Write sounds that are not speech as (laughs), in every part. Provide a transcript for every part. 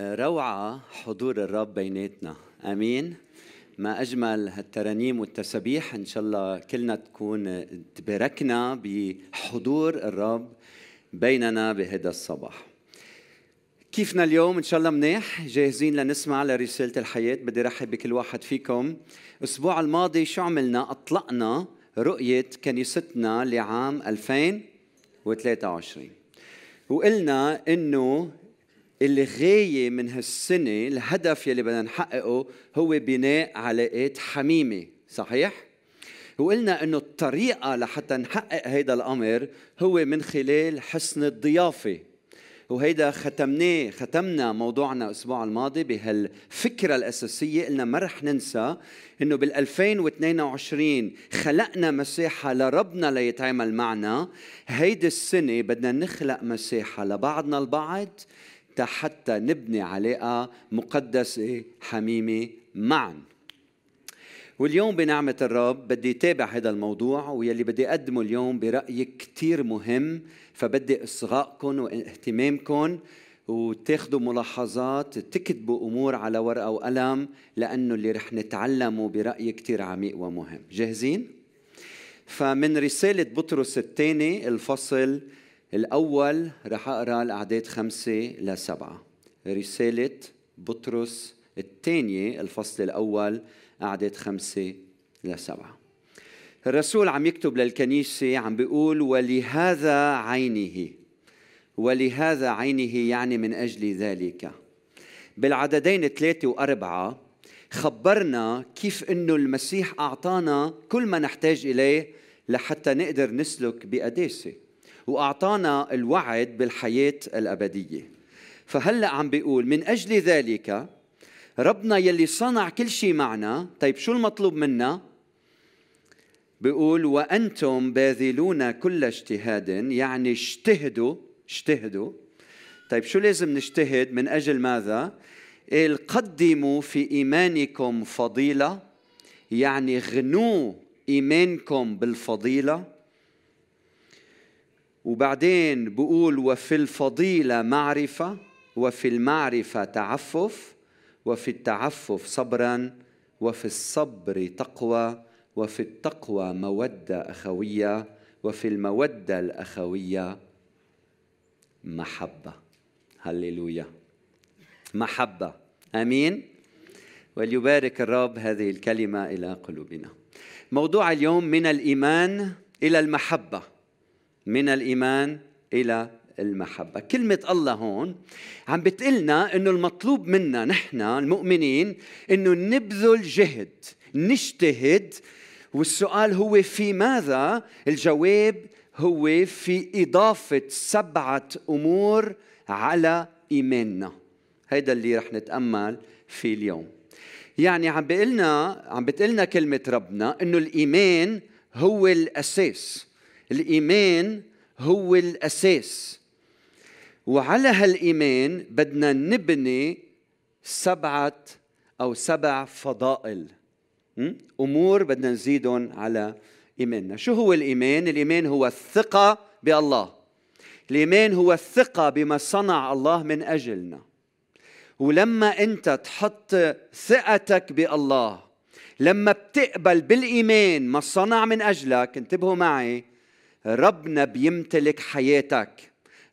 روعة حضور الرب بيناتنا. آمين. ما أجمل هالترانيم والتسابيح إن شاء الله كلنا تكون تباركنا بحضور الرب بيننا بهذا الصباح. كيفنا اليوم؟ إن شاء الله منيح. جاهزين لنسمع لرسالة الحياة. بدي رحب بكل واحد فيكم. الأسبوع الماضي شو عملنا؟ أطلقنا رؤية كنيستنا لعام 2023 وقلنا إنه الغاية من هالسنة الهدف يلي بدنا نحققه هو بناء علاقات حميمة صحيح؟ وقلنا إنه الطريقة لحتى نحقق هذا الأمر هو من خلال حسن الضيافة. وهيدا ختمناه ختمنا موضوعنا الأسبوع الماضي بهالفكرة الأساسية قلنا ما رح ننسى إنه بال 2022 خلقنا مساحة لربنا ليتعامل معنا. هيدي السنة بدنا نخلق مساحة لبعضنا البعض. حتى نبني علاقة مقدسة حميمة معا واليوم بنعمة الرب بدي تابع هذا الموضوع ويلي بدي أقدمه اليوم برأيي كتير مهم فبدي إصغائكم واهتمامكم وتاخذوا ملاحظات تكتبوا أمور على ورقة وقلم لأنه اللي رح نتعلمه برأيي كتير عميق ومهم جاهزين؟ فمن رسالة بطرس الثاني الفصل الأول رح أقرأ الأعداد خمسة لسبعة رسالة بطرس الثانية الفصل الأول أعداد خمسة لسبعة الرسول عم يكتب للكنيسة عم بيقول ولهذا عينه؟ ولهذا عينه يعني من أجل ذلك. بالعددين ثلاثة وأربعة خبرنا كيف أنه المسيح أعطانا كل ما نحتاج إليه لحتى نقدر نسلك بقداسة. وأعطانا الوعد بالحياة الأبدية. فهلأ عم بيقول من أجل ذلك ربنا يلي صنع كل شيء معنا. طيب شو المطلوب منا؟ بيقول وأنتم باذلون كل اجتهاد. يعني اجتهدوا اجتهدوا. طيب شو لازم نجتهد؟ من أجل ماذا؟ قدموا في إيمانكم فضيلة. يعني غنوا إيمانكم بالفضيلة. وبعدين بقول وفي الفضيلة معرفة وفي المعرفة تعفف وفي التعفف صبرا وفي الصبر تقوى وفي التقوى مودة أخوية وفي المودة الأخوية محبة. هللويا. محبة. آمين. وليبارك الرب هذه الكلمة إلى قلوبنا. موضوع اليوم من الإيمان إلى المحبة. من الإيمان إلى المحبة. كلمة الله هون عم بتقلنا إنه المطلوب منا نحن المؤمنين إنه نبذل جهد نجتهد. والسؤال هو في ماذا؟ الجواب هو في إضافة سبعة أمور على إيماننا. هيدا اللي رح نتأمل فيه اليوم. يعني عم بقلنا عم بتقلنا كلمة ربنا إنه الإيمان هو الأساس. الإيمان هو الأساس. وعلى هالإيمان بدنا نبني سبعة أو سبع فضائل أمور بدنا نزيدهم على إيماننا. شو هو الإيمان؟ الإيمان هو الثقة بالله. الإيمان هو الثقة بما صنع الله من أجلنا. ولما أنت تحط ثقتك بالله لما بتقبل بالإيمان ما صنع من أجلك انتبهوا معي ربنا بيمتلك حياتك.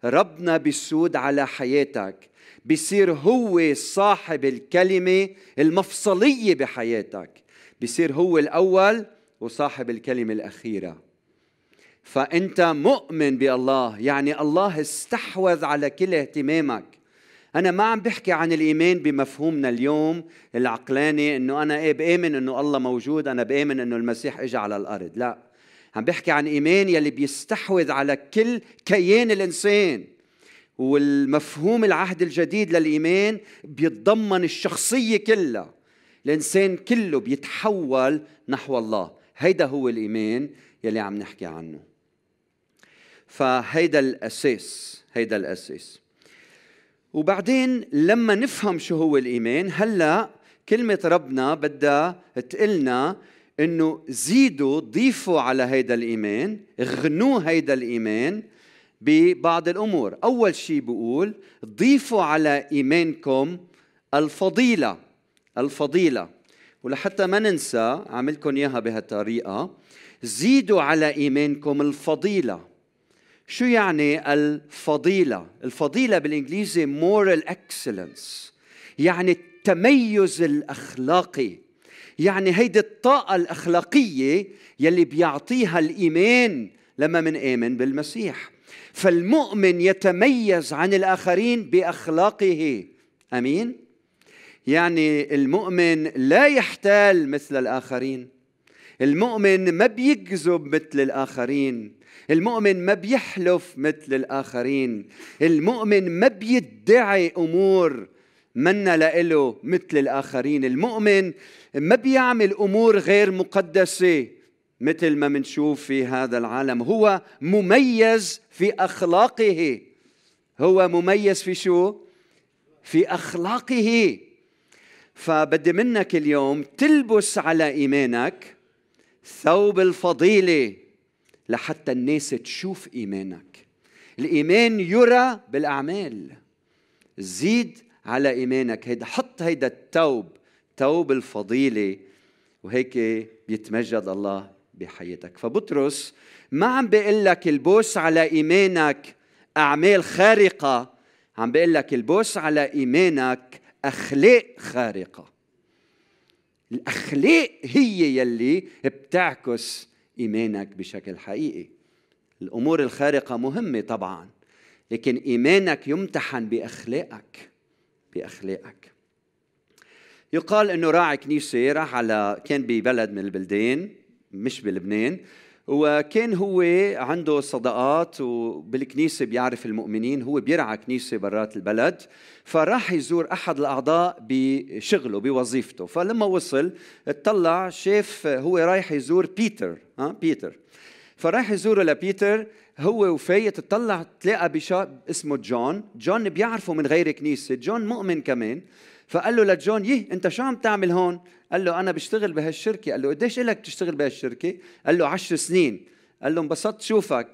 ربنا بيسود على حياتك. بيصير هو صاحب الكلمة المفصلية بحياتك. بيصير هو الأول وصاحب الكلمة الأخيرة. فأنت مؤمن بالله. يعني الله استحوذ على كل اهتمامك. أنا ما عم بحكي عن الإيمان بمفهومنا اليوم العقلاني إنه أنا إيه بآمن إنه الله موجود أنا بآمن إنه المسيح إجا على الأرض. لا. عم بحكي عن ايمان يلي بيستحوذ على كل كيان الإنسان. والمفهوم العهد الجديد للإيمان بيتضمن الشخصية كلها. الإنسان كله بيتحول نحو الله. هيدا هو الإيمان يلي عم نحكي عنه. فهيدا الأساس هيدا الأساس. وبعدين لما نفهم شو هو الإيمان هلأ كلمة ربنا بدها تقلنا إنه زيدوا ضيفوا على هيدا الإيمان غنوا هيدا الإيمان ببعض الأمور. أول شيء بقول ضيفوا على إيمانكم الفضيلة الفضيلة. ولحتى ما ننسى عملكم إياها بهالطريقة. زيدوا على إيمانكم الفضيلة. شو يعني الفضيلة؟ الفضيلة بالإنجليزي moral excellence. يعني التميز الأخلاقي. يعني هيدي الطاقة الأخلاقية يلي بيعطيها الإيمان لما منآمن بالمسيح. فالمؤمن يتميز عن الآخرين بأخلاقه. أمين؟ يعني المؤمن لا يحتال مثل الآخرين. المؤمن ما بيكذب مثل الآخرين. المؤمن ما بيحلف مثل الآخرين. المؤمن ما بيدعي أمور منا لإله مثل الآخرين. المؤمن ما بيعمل أمور غير مقدسة مثل ما منشوف في هذا العالم. هو مميز في أخلاقه. هو مميز في شو؟ في أخلاقه. فبدي منك اليوم تلبس على إيمانك ثوب الفضيلة لحتى الناس تشوف إيمانك. الإيمان يرى بالأعمال. زيد على إيمانك. هيدا حط هيدا التوب توب الفضيلة وهيك بيتمجد الله بحياتك. فبطرس ما عم بيقول لك البوس على إيمانك أعمال خارقة. عم بيقول لك البوس على إيمانك أخلاق خارقة. الأخلاق هي يلي بتعكس إيمانك بشكل حقيقي. الأمور الخارقة مهمة طبعا لكن إيمانك يمتحن بأخلاقك. باخلاقك يقال إنه راعي كنيسة راح على كان ببلد من البلدان مش بلبنان وكان هو عنده صداقات وبالكنيسة بيعرف المؤمنين هو بيرعى كنيسة برات البلد فراح يزور أحد الأعضاء بشغله بوظيفته. فلما وصل اطلع شاف هو رايح يزور بيتر ها بيتر. فراح يزوره لبيتر هو وفايت تطلع تلاقى بشاب اسمه جون. جون بيعرفه من غير كنيسة جون مؤمن كمان. فقال له لجون يه انت شو عم تعمل هون؟ قال له أنا بشتغل بهالشركة. قال له قديش لك تشتغل بهالشركة؟ قال له عشر سنين. قال له انبسطت شوفك.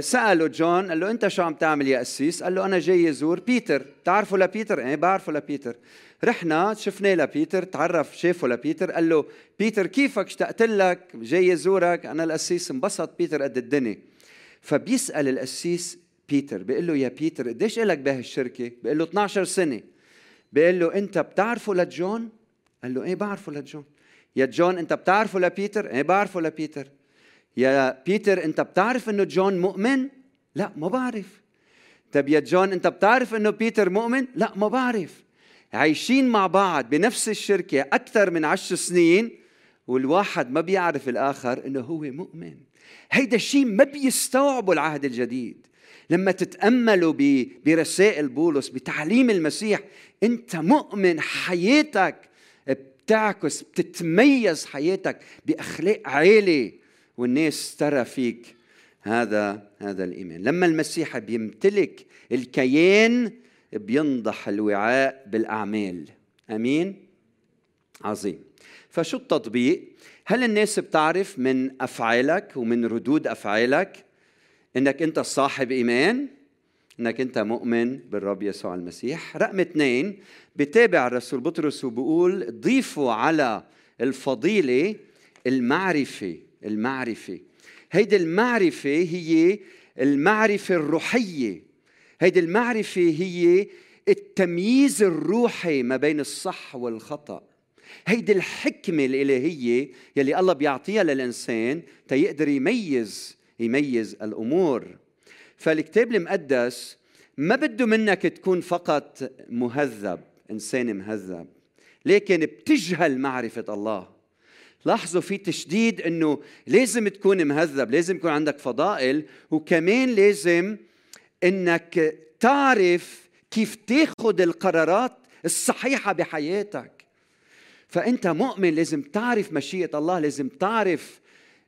سأله جون قال له أنت شو عم تعمل يا قسيس؟ قال له أنا جاي أزور بيتر، بتعرفوا لبيتر؟ إيه بعرفه لبيتر. رحنا شفناه لبيتر، تعرف شافه لبيتر، قال له بيتر كيفك اشتقت لك، جاي أزورك، أنا القسيس انبسط بيتر قد الدنيا. فبيسأل القسيس بيتر بيقول له يا بيتر قديش لك بهالشركة؟ بيقول له 12 سنة بيقول له أنت بتعرفه لجون؟ قال له إيه بعرفه لجون يا جون أنت بتعرفه لبيتر؟ إيه بعرفه لبيتر يا بيتر أنت بتعرف إنه جون مؤمن؟ لا ما بعرف. طب يا جون أنت بتعرف إنه بيتر مؤمن؟ لا ما بعرف. عايشين مع بعض بنفس الشركة أكثر من عشر سنين والواحد ما بيعرف الآخر إنه هو مؤمن. هيدا الشيء ما بيستوعبه العهد الجديد. لما تتأملوا برسائل بولس بتعليم المسيح أنت مؤمن حياتك بتعكس بتتميز حياتك بأخلاق عالية. والناس ترى فيك هذا هذا الإيمان. لما المسيح بيمتلك الكيان بينضح الوعاء بالأعمال. أمين؟ عظيم. فشو التطبيق؟ هل الناس بتعرف من أفعالك ومن ردود أفعالك إنك أنت صاحب إيمان؟ إنك أنت مؤمن بالرب يسوع المسيح؟ رقم اثنين بتابع الرسول بطرس وبقول ضيفوا على الفضيلة المعرفة. المعرفة. هيدي المعرفة هي المعرفة الروحية. هيدي المعرفة هي التمييز الروحي ما بين الصح والخطأ. هيدي الحكمة الإلهية يلي الله بيعطيها للإنسان تيقدر يميز يميز الأمور. فالكتاب المقدس ما بده منك تكون فقط مهذب إنسان مهذب لكن بتجهل معرفة الله. لاحظوا في تشديد إنه لازم تكون مهذب لازم يكون عندك فضائل وكمان لازم إنك تعرف كيف تاخذ القرارات الصحيحة بحياتك. فأنت مؤمن لازم تعرف مشيئة الله لازم تعرف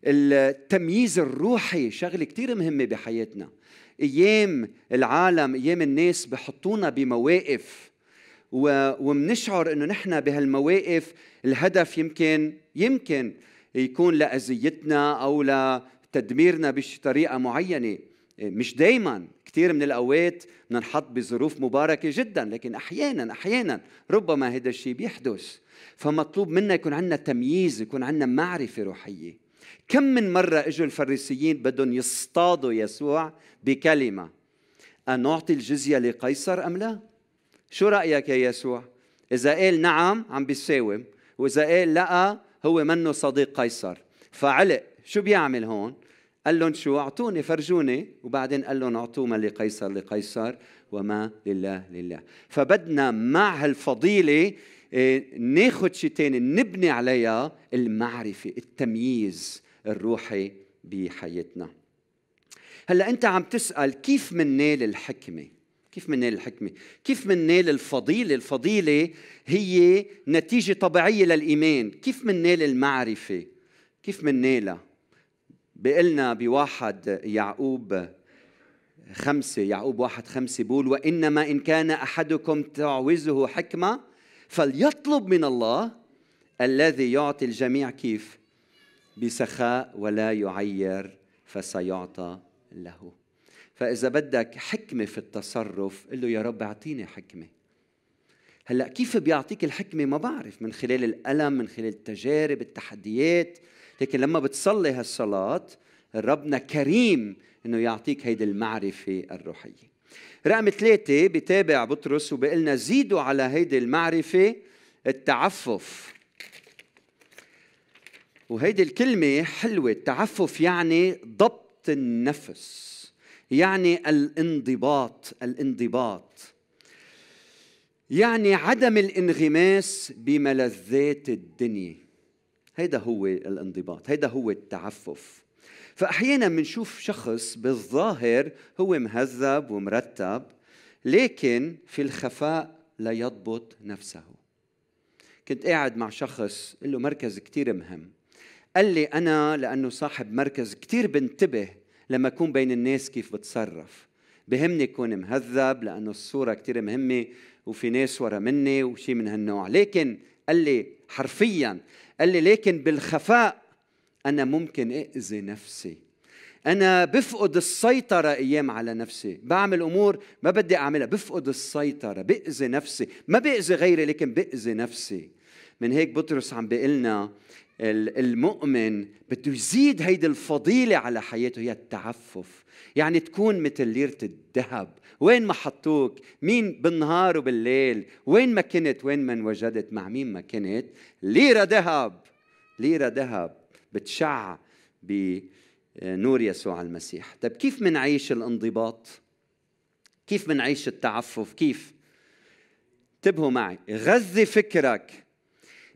التمييز الروحي شغلة كثير مهمة بحياتنا. أيام العالم أيام الناس بحطونا بمواقف ومنشعر إنه نحن بهالمواقف الهدف يمكن يمكن يكون لأذيتنا أو لتدميرنا بطريقة معينة. مش دايما كثير من الأوقات بننحط بظروف مباركة جدا لكن أحيانا أحيانا ربما هذا الشيء بيحدث. فمطلوب منا يكون عندنا تمييز يكون عندنا معرفة روحية. كم من مرة إجوا الفريسيين بدهم يصطادوا يسوع بكلمة أن نعطي الجزية لقيصر أم لا؟ شو رأيك يا يسوع؟ إذا قال نعم عم بيساوم وإذا قال لا هو منه صديق قيصر. فعلق شو بيعمل هون؟ قال لهم شو؟ أعطوني فرجوني. وبعدين قال لهم اعطوا ما لقيصر لقيصر وما لله لله. فبدنا مع هالفضيلة إيه، ناخذ شيء ثاني نبني عليها المعرفة التمييز الروحي بحياتنا. هلأ أنت عم تسأل كيف مننال الحكمة؟ كيف مننال الحكمة؟ كيف مننال الفضيلة؟ الفضيلة هي نتيجة طبيعية للإيمان. كيف مننال المعرفة؟ كيف مننالها بقلنا بواحد يعقوب خمسة يعقوب واحد خمسة بيقول وإنما إن كان أحدكم تعوزه حكمة فليطلب من الله الذي يعطي الجميع كيف؟ بسخاء ولا يعير فسيعطى له. فإذا بدك حكمة في التصرف قل له يا رب أعطيني حكمة. هلأ كيف بيعطيك الحكمة؟ ما بعرف من خلال الألم من خلال التجارب التحديات. لكن لما بتصلي هالصلاة ربنا كريم إنه يعطيك هيدي المعرفة الروحية. رقم ثلاثة بتابع بطرس وبقلنا زيدوا على هيدي المعرفة التعفف. وهيدي الكلمة حلوة. التعفف يعني ضبط النفس. يعني الانضباط الانضباط. يعني عدم الانغماس بملذات الدنيا. هيدا هو الانضباط هيدا هو التعفف. فأحيانا بنشوف شخص بالظاهر هو مهذب ومرتب لكن في الخفاء لا يضبط نفسه. كنت قاعد مع شخص له مركز كتير مهم. قال لي أنا لأنه صاحب مركز كتير بنتبه لما أكون بين الناس كيف بتصرف. بهمني أكون مهذب لأنه الصورة كتير مهمة وفي ناس ورا مني وشي من هالنوع. لكن قال لي حرفيا قال لي لكن بالخفاء أنا ممكن أذي نفسي. أنا بفقد السيطرة أيام على نفسي. بعمل أمور ما بدي أعملها. بفقد السيطرة بأذي نفسي. ما بأذي غيري لكن بأذي نفسي. من هيك بطرس عم بيقلنا المؤمن بده يزيد هيدي الفضيلة على حياته هي التعفف. يعني تكون مثل ليرة الذهب. وين ما حطوك مين بالنهار وبالليل وين ما كنت وين ما انوجدت مع مين ما كنت ليرة ذهب. ليرة ذهب بتشع بنور يسوع المسيح. طيب كيف منعيش الانضباط؟ كيف منعيش التعفف؟ كيف؟ انتبهوا معي. غذي فكرك.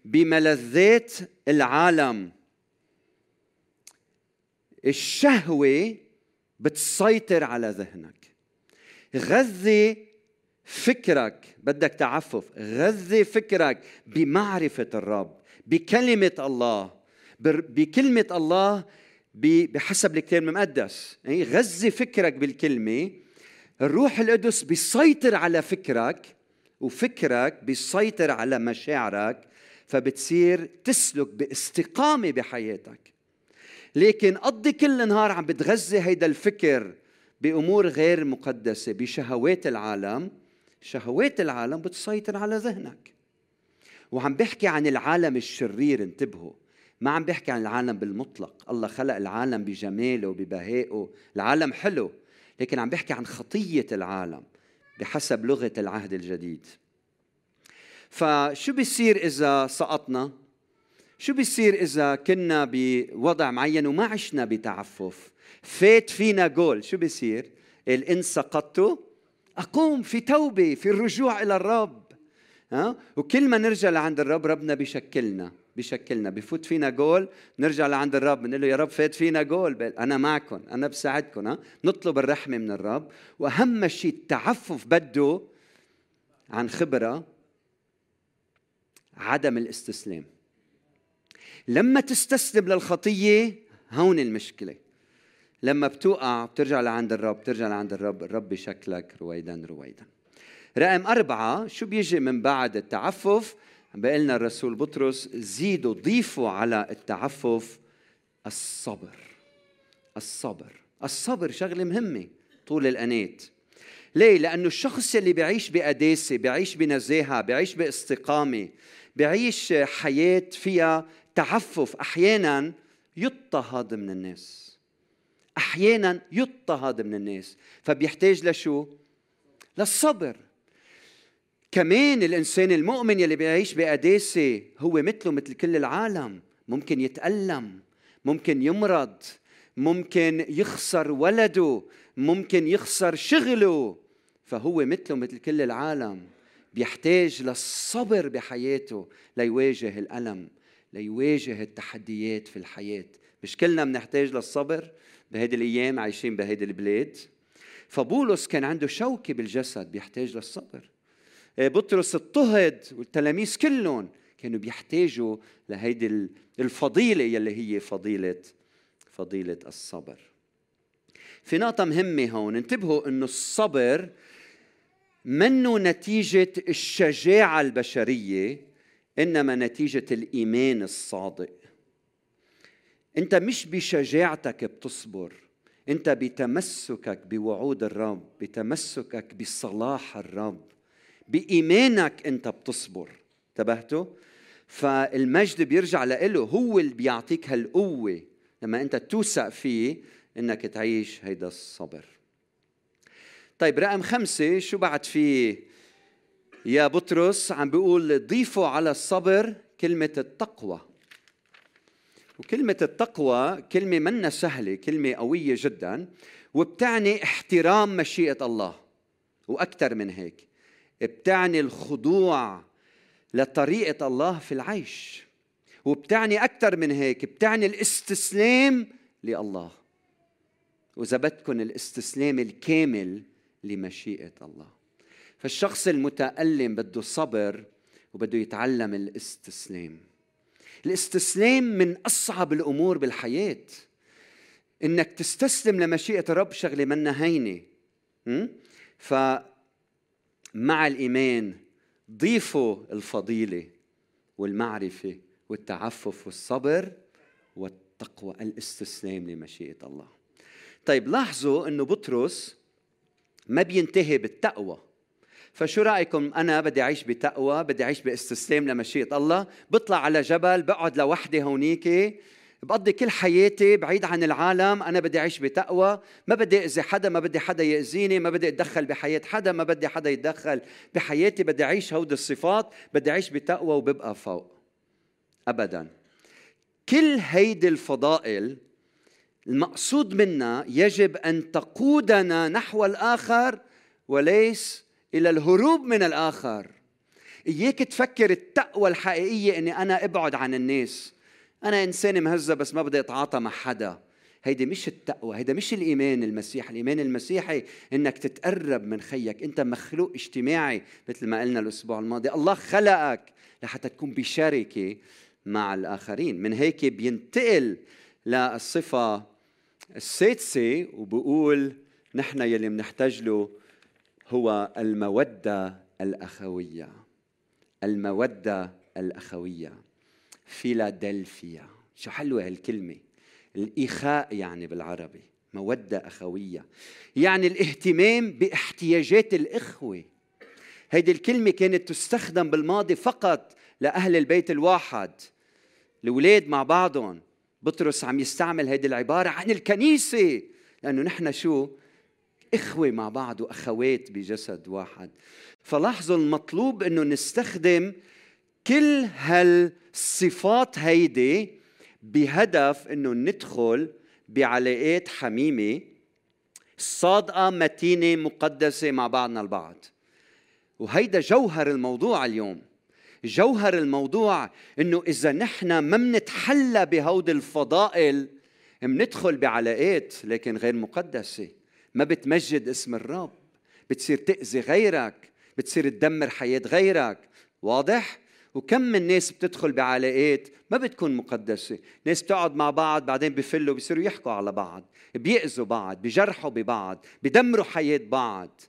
بملذات العالم. الشهوة بتسيطر على ذهنك. غذي فكرك بدك تعفف. غذي فكرك بمعرفة الرب بكلمة الله. بكلمة الله بحسب الكتاب المقدس. يعني غذي فكرك بالكلمة. الروح القدس بيسيطر على فكرك وفكرك بيسيطر على مشاعرك. فبتصير تسلك باستقامة بحياتك. لكن قضي كل نهار عم بتغذي هيدا الفكر بأمور غير مقدسة بشهوات العالم. شهوات العالم بتسيطر على ذهنك. وعم بحكي عن العالم الشرير انتبهوا. ما عم بحكي عن العالم بالمطلق. الله خلق العالم بجماله وببهائه. العالم حلو لكن عم بحكي عن خطية العالم بحسب لغة العهد الجديد. فشو بيصير إذا سقطنا؟ شو بيصير إذا كنا بوضع معين وما عشنا بتعفف؟ فات فينا جول شو بيصير؟ ان سقطت أقوم في توبة في الرجوع إلى الرب. ها؟ وكل ما نرجع لعند الرب ربنا بيشكلنا بشكلنا بفوت فينا جول نرجع لعند الرب بنقول له يا رب فات فينا جول. أنا معكم أنا بساعدكم ها؟ نطلب الرحمة من الرب. وأهم شيء التعفف بده عن خبرة عدم الاستسلام. لما تستسلم للخطية هون المشكلة. لما بتوقع بترجع لعند الرب بترجع لعند الرب الرب بشكلك رويدا رويدا. رقم أربعة شو بيجي من بعد التعفف؟ بقلنا الرسول بطرس زيدوا ضيفوا على التعفف الصبر. الصبر. الصبر شغلة مهمة طول الأنات. ليه؟ لأنه الشخص اللي بيعيش بقداسة بيعيش بنزاهة بيعيش باستقامة بيعيش حياة فيها تعفف. أحيانا يضطهد من الناس. أحيانا يضطهد من الناس. فبيحتاج لشو؟ للصبر. كمان الإنسان المؤمن يلي بيعيش بقداسة هو مثله مثل كل العالم. ممكن يتألم ممكن يمرض ممكن يخسر ولده ممكن يخسر شغله. فهو مثله مثل كل العالم. بيحتاج للصبر بحياته ليواجه الألم ليواجه التحديات في الحياة. مش كلنا بنحتاج للصبر بهيدي الأيام عايشين بهيدي البلاد. فبولس كان عنده شوكة بالجسد بيحتاج للصبر. إيه، بطرس اضطهد والتلاميذ كلهم كانوا بيحتاجوا لهيدي الفضيلة يلي هي فضيله فضيلة الصبر. في نقطة مهمة هون انتبهوا إنه الصبر منه نتيجة الشجاعة البشرية إنما نتيجة الإيمان الصادق. أنت مش بشجاعتك بتصبر أنت بتمسكك بوعود الرب بتمسكك بصلاح الرب بإيمانك أنت بتصبر. انتبهتوا؟ فالمجد بيرجع له هو اللي بيعطيك هالقوة لما أنت توثق فيه إنك تعيش هيدا الصبر. طيب رقم خمسة شو بعد في؟ يا بطرس عم بيقول ضيفوا على الصبر كلمة التقوى. وكلمة التقوى كلمة منا سهلة كلمة قوية جدا وبتعني احترام مشيئة الله. وأكثر من هيك بتعني الخضوع لطريقة الله في العيش. وبتعني أكثر من هيك بتعني الاستسلام لله. وإذا بدكم الاستسلام الكامل لمشيئة الله. فالشخص المتألم بده صبر وبده يتعلم الاستسلام. الاستسلام من أصعب الأمور بالحياة. إنك تستسلم لمشيئة الرب شغلة منا هينة. فمع الإيمان ضيفوا الفضيلة والمعرفة والتعفف والصبر والتقوى الاستسلام لمشيئة الله. طيب لاحظوا إنه بطرس ما بينتهي بالتقوى. فشو رأيكم؟ أنا بدي أعيش بتقوى بدي أعيش باستسلام لمشيئة الله. بطلع على جبل بقعد لوحدي هونيك. بقضي كل حياتي بعيد عن العالم. أنا بدي أعيش بتقوى. ما بدي أذي حدا ما بدي حدا يأذيني ما بدي أتدخل بحياة حدا ما بدي حدا يتدخل بحياتي. بدي أعيش هودي الصفات بدي أعيش بتقوى وببقى فوق. ابدا. كل هيدي الفضائل المقصود منا يجب أن تقودنا نحو الآخر وليس إلى الهروب من الآخر. إياك تفكر التقوى الحقيقية إني أنا أبعد عن الناس. أنا إنسان مهذب بس ما بدي أتعاطى مع حدا. هيدي مش التقوى هيدا مش الإيمان المسيحي الإيمان المسيحي إنك تتقرب من خيك. أنت مخلوق اجتماعي مثل ما قلنا الأسبوع الماضي. الله خلقك لحتى تكون بشركة مع الآخرين. من هيك بينتقل للصفه السادسة وبقول نحن يلي بنحتاج له هو المودة الأخوية. المودة الأخوية فيلادلفيا. شو حلوة هالكلمة؟ الإخاء يعني بالعربي مودة أخوية. يعني الاهتمام باحتياجات الإخوة. هيدي الكلمة كانت تستخدم بالماضي فقط لأهل البيت الواحد الأولاد مع بعضهم. بطرس عم يستعمل هيدي العبارة عن الكنيسة. لأنه نحن شو؟ إخوة مع بعض وأخوات بجسد واحد. فلاحظوا المطلوب إنه نستخدم كل هالصفات هيدي بهدف إنه ندخل بعلاقات حميمة صادقة متينة مقدسة مع بعضنا البعض. وهيدا جوهر الموضوع اليوم. جوهر الموضوع إنه إذا نحن ما منتحلى بهود الفضائل مندخل بعلاقات لكن غير مقدسة. ما بتمجد اسم الرب. بتصير تأذي غيرك. بتصير تدمر حياة غيرك. واضح؟ وكم من ناس بتدخل بعلاقات ما بتكون مقدسة. ناس بتقعد مع بعض بعدين بفلوا بيصيروا يحكوا على بعض. بيأذوا بعض بيجرحوا ببعض بدمروا حياة بعض.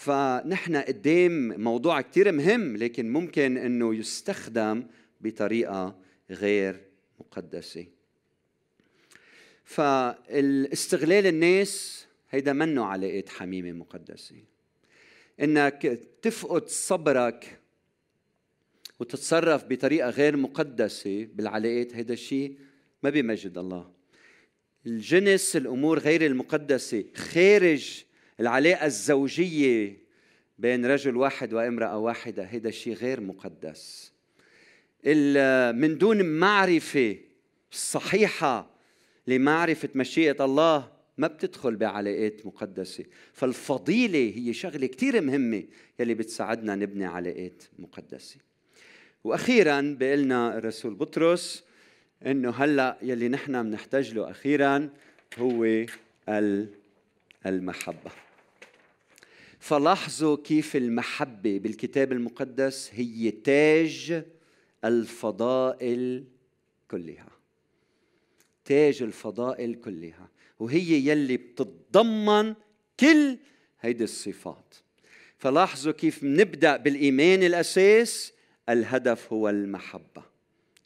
فنحن قدام موضوع كتير مهم لكن ممكن إنه يستخدم بطريقة غير مقدسة. فالاستغلال الناس هيدا منه علاقات حميمة مقدسة. إنك تفقد صبرك وتتصرف بطريقة غير مقدسة بالعلاقات هيدا الشيء ما بيمجد الله. الجنس الأمور غير المقدسة خارج العلاقة الزوجية بين رجل واحد وامرأة واحدة هيدا الشيء غير مقدس. من دون معرفة صحيحة لمعرفة مشيئة الله ما بتدخل بعلاقات مقدسة. فالفضيلة هي شغلة كتير مهمة يلي بتساعدنا نبني علاقات مقدسة. وأخيرا بيقلنا الرسول بطرس إنه هلأ يلي نحن بنحتاج له أخيرا هو المحبة. فلاحظوا كيف المحبة بالكتاب المقدس هي تاج الفضائل كلها. تاج الفضائل كلها. وهي يلي بتتضمن كل هيدي الصفات. فلاحظوا كيف نبدا بالإيمان الأساس الهدف هو المحبة.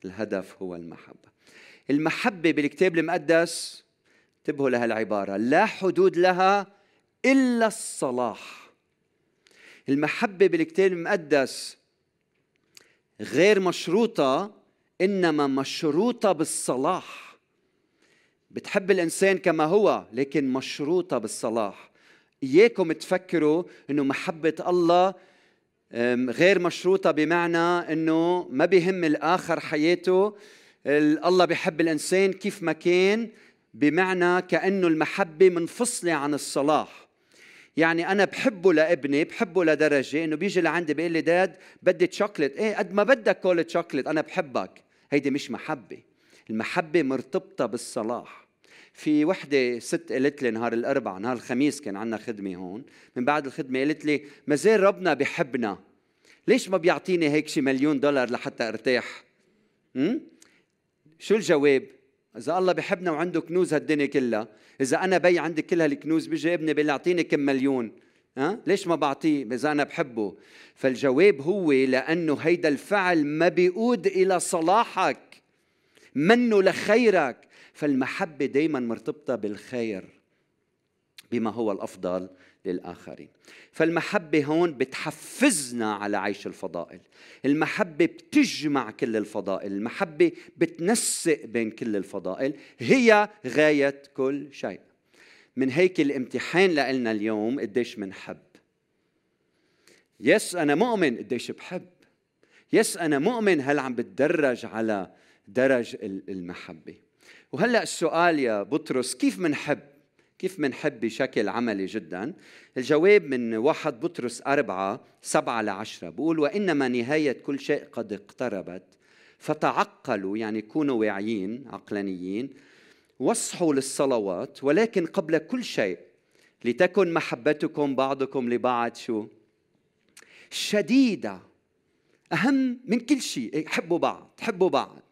الهدف هو المحبة. المحبة بالكتاب المقدس انتبهوا لهالعبارة لا حدود لها إلا الصلاح. المحبة بالكتاب المقدس غير مشروطة إنما مشروطة بالصلاح. بتحب الإنسان كما هو لكن مشروطة بالصلاح. إياكم تفكروا إنه محبة الله غير مشروطة بمعنى إنه ما بيهم الآخر حياته. الله بيحب الإنسان كيف ما كان بمعنى كأنه المحبة منفصلة عن الصلاح. يعني أنا بحبه لابني بحبه لدرجة إنه بيجي لعندي بيقول لي داد بدي تشوكلت إيه قد ما بدك كول تشوكلت أنا بحبك. هيدي مش محبة. المحبة مرتبطة بالصلاح. في وحدة ست قالت لي نهار الأربعاء نهار الخميس كان عندنا خدمة هون. من بعد الخدمة قالت لي ما زال ربنا بحبنا. ليش ما بيعطيني هيك شي مليون دولار لحتى أرتاح؟ م? شو الجواب؟ إذا الله بحبنا وعنده كنوز هالدنيا كلها. إذا أنا بي عندي كل هالكنوز بيجي ابني بيقول أعطيني كم مليون. ها؟ ليش ما بعطيه؟ إذا أنا بحبه. فالجواب هو لأنه هيدا الفعل ما بيقود إلى صلاحك منه لخيرك. فالمحبة دائما مرتبطة بالخير بما هو الأفضل. للآخرين. فالمحبة هون بتحفزنا على عيش الفضائل. المحبة بتجمع كل الفضائل. المحبة بتنسق بين كل الفضائل. هي غاية كل شيء. من هيك الامتحان لنا اليوم قديش منحب. يس أنا مؤمن قديش بحب. يس أنا مؤمن هل عم بتدرج على درج المحبة. وهلأ السؤال يا بطرس كيف منحب؟ كيف منحب بشكل عملي جدا؟ الجواب من واحد بطرس أربعة سبعة لعشرة بقول وإنما نهاية كل شيء قد اقتربت فتعقلوا يعني كونوا واعيين عقلانيين واصحوا للصلوات ولكن قبل كل شيء لتكن محبتكم بعضكم لبعض شو؟ شديدة أهم من كل شيء حبوا بعض حبوا بعض. إيه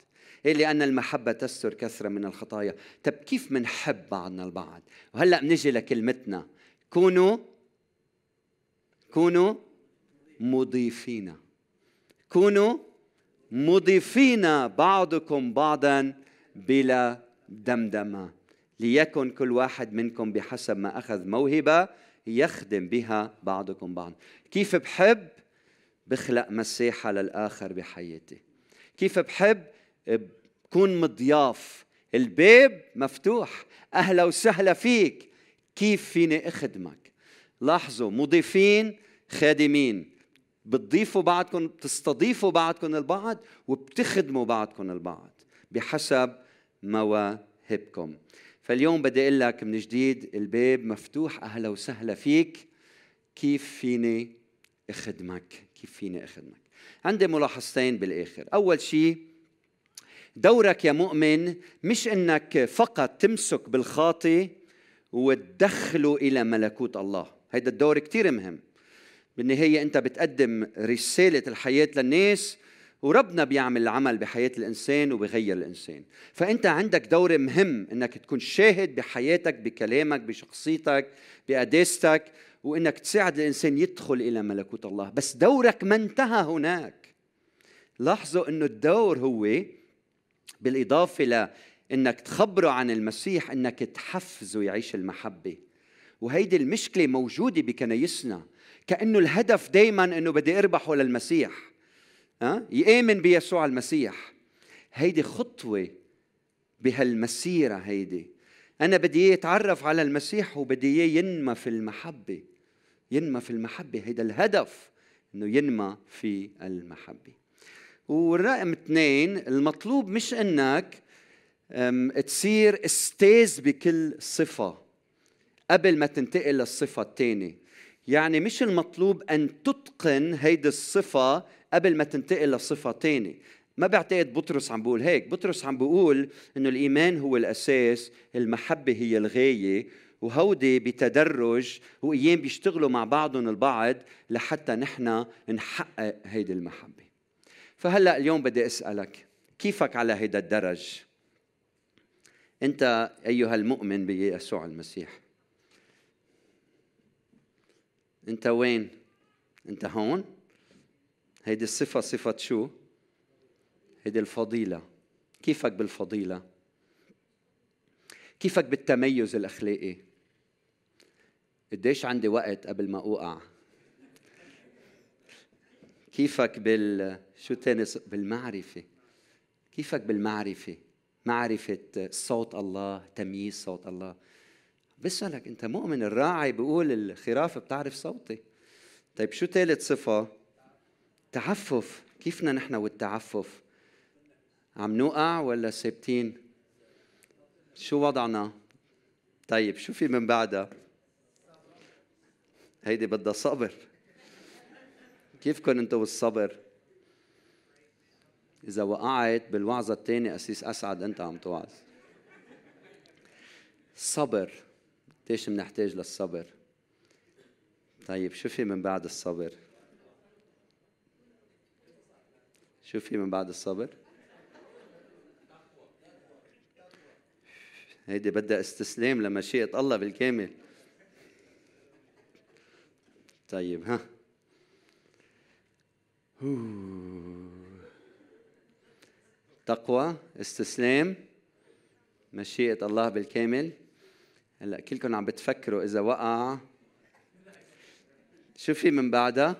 لأن المحبة تستر كثرة من الخطايا. طب كيف منحب بعضنا البعض؟ وهلأ بنجي لكلمتنا. كونوا كونوا مضيفين. كونوا مضيفين بعضكم بعضا بلا دمدمة. ليكن كل واحد منكم بحسب ما أخذ موهبة يخدم بها بعضكم بعض كيف بحب؟ بخلق مساحه للآخر بحياتي. كيف بحب؟ كون مضياف. الباب مفتوح. أهلا وسهلا فيك. كيف فيني أخدمك؟ لاحظوا مضيفين خادمين. بتضيفوا بعضكم بتستضيفوا بعضكم البعض وبتخدموا بعضكم البعض بحسب مواهبكم. فاليوم بدي أقول لك من جديد الباب مفتوح. أهلا وسهلا فيك. كيف فيني أخدمك؟ كيف فيني أخدمك؟ عندي ملاحظتين بالآخر. أول شيء دورك يا مؤمن مش إنك فقط تمسك بالخاطي وتدخله إلى ملكوت الله. هيدا الدور كتير مهم. بالنهاية أنت بتقدم رسالة الحياة للناس وربنا بيعمل العمل بحياة الإنسان وبغير الإنسان. فأنت عندك دور مهم أنك تكون شاهد بحياتك بكلامك بشخصيتك بقداستك وأنك تساعد الإنسان يدخل إلى ملكوت الله. بس دورك ما انتهى هناك. لاحظوا أنه الدور هو بالإضافة إنك تخبره عن المسيح إنك تحفزه يعيش المحبة. وهيدي المشكلة موجودة بكنايسنا كأنه الهدف دائما إنه بدي أربحه للمسيح. ها؟ يآمن بيسوع المسيح. هيدي خطوة بهالمسيرة هيدي. أنا بدي إياه يتعرف على المسيح وبدي إياه ينمى في المحبة. ينمى في المحبة. هيدا الهدف إنه ينمى في المحبة. والرقم اثنين المطلوب مش إنك تصير أستاذ بكل صفة قبل ما تنتقل للصفة الثانية. يعني مش المطلوب أن تتقن هيدي الصفة قبل ما تنتقل لصفة ثانية. ما بعتقد بطرس عم بيقول هيك. بطرس عم بيقول إنه الإيمان هو الأساس المحبة هي الغاية وهودي بتدرج وأيام بيشتغلوا مع بعضهم البعض لحتى نحن نحقق هيدي المحبة. فهلا اليوم بدي أسألك كيفك على هيدا الدرج؟ أنت أيها المؤمن بيسوع المسيح أنت وين؟ أنت هون؟ هيدي الصفة صفة شو؟ هيدي الفضيلة. كيفك بالفضيلة؟ كيفك بالتميز الأخلاقي؟ قديش عندي وقت قبل ما أوقع؟ كيفك بال شو تاني بالمعرفة؟ كيفك بالمعرفة؟ معرفة صوت الله تمييز صوت الله. بسألك أنت مؤمن الراعي بيقول الخراف بتعرف صوتي. طيب شو ثالث صفة؟ تعفف. كيفنا نحن والتعفف؟ عم نوقع ولا ثابتين؟ شو وضعنا؟ طيب شو في من بعدها؟ هيدي بدها صبر. كيفكم أنتم والصبر إذا وقعت بالوعظة الثانية أسيس أسعد أنت عم توعظ. صبر. قديش بنحتاج للصبر؟ طيب شو في من بعد الصبر؟ شو في من بعد الصبر؟ هيدي بدها استسلام لمشيئة الله بالكامل. طيب ها. تقوى استسلام مشيئة الله بالكامل. هلأ كلكم عم بتفكروا إذا وقع. شو في من بعدها؟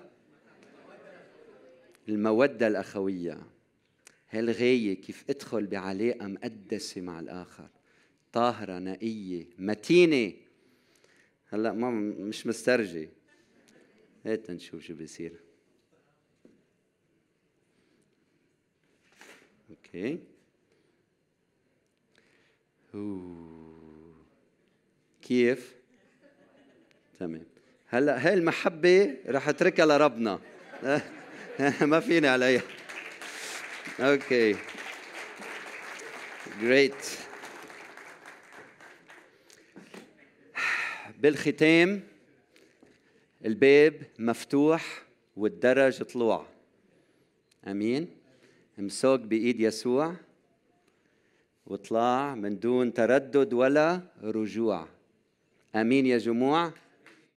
المودة الأخوية. هالغاية كيف أدخل بعلاقة مقدسة مع الآخر؟ طاهرة نقية متينة. هلأ ما مش مسترجي. هات نشوف شو بيصير. أوكي أوه. كيف؟ تمام. هلا هاي المحبة رح اتركها لربنا. (laughs) ما فيني عليها. أوكي جريت بالختام الباب مفتوح والدرج طلوع. آمين. امسك بإيد يسوع واطلع من دون تردد ولا رجوع. آمين يا جموع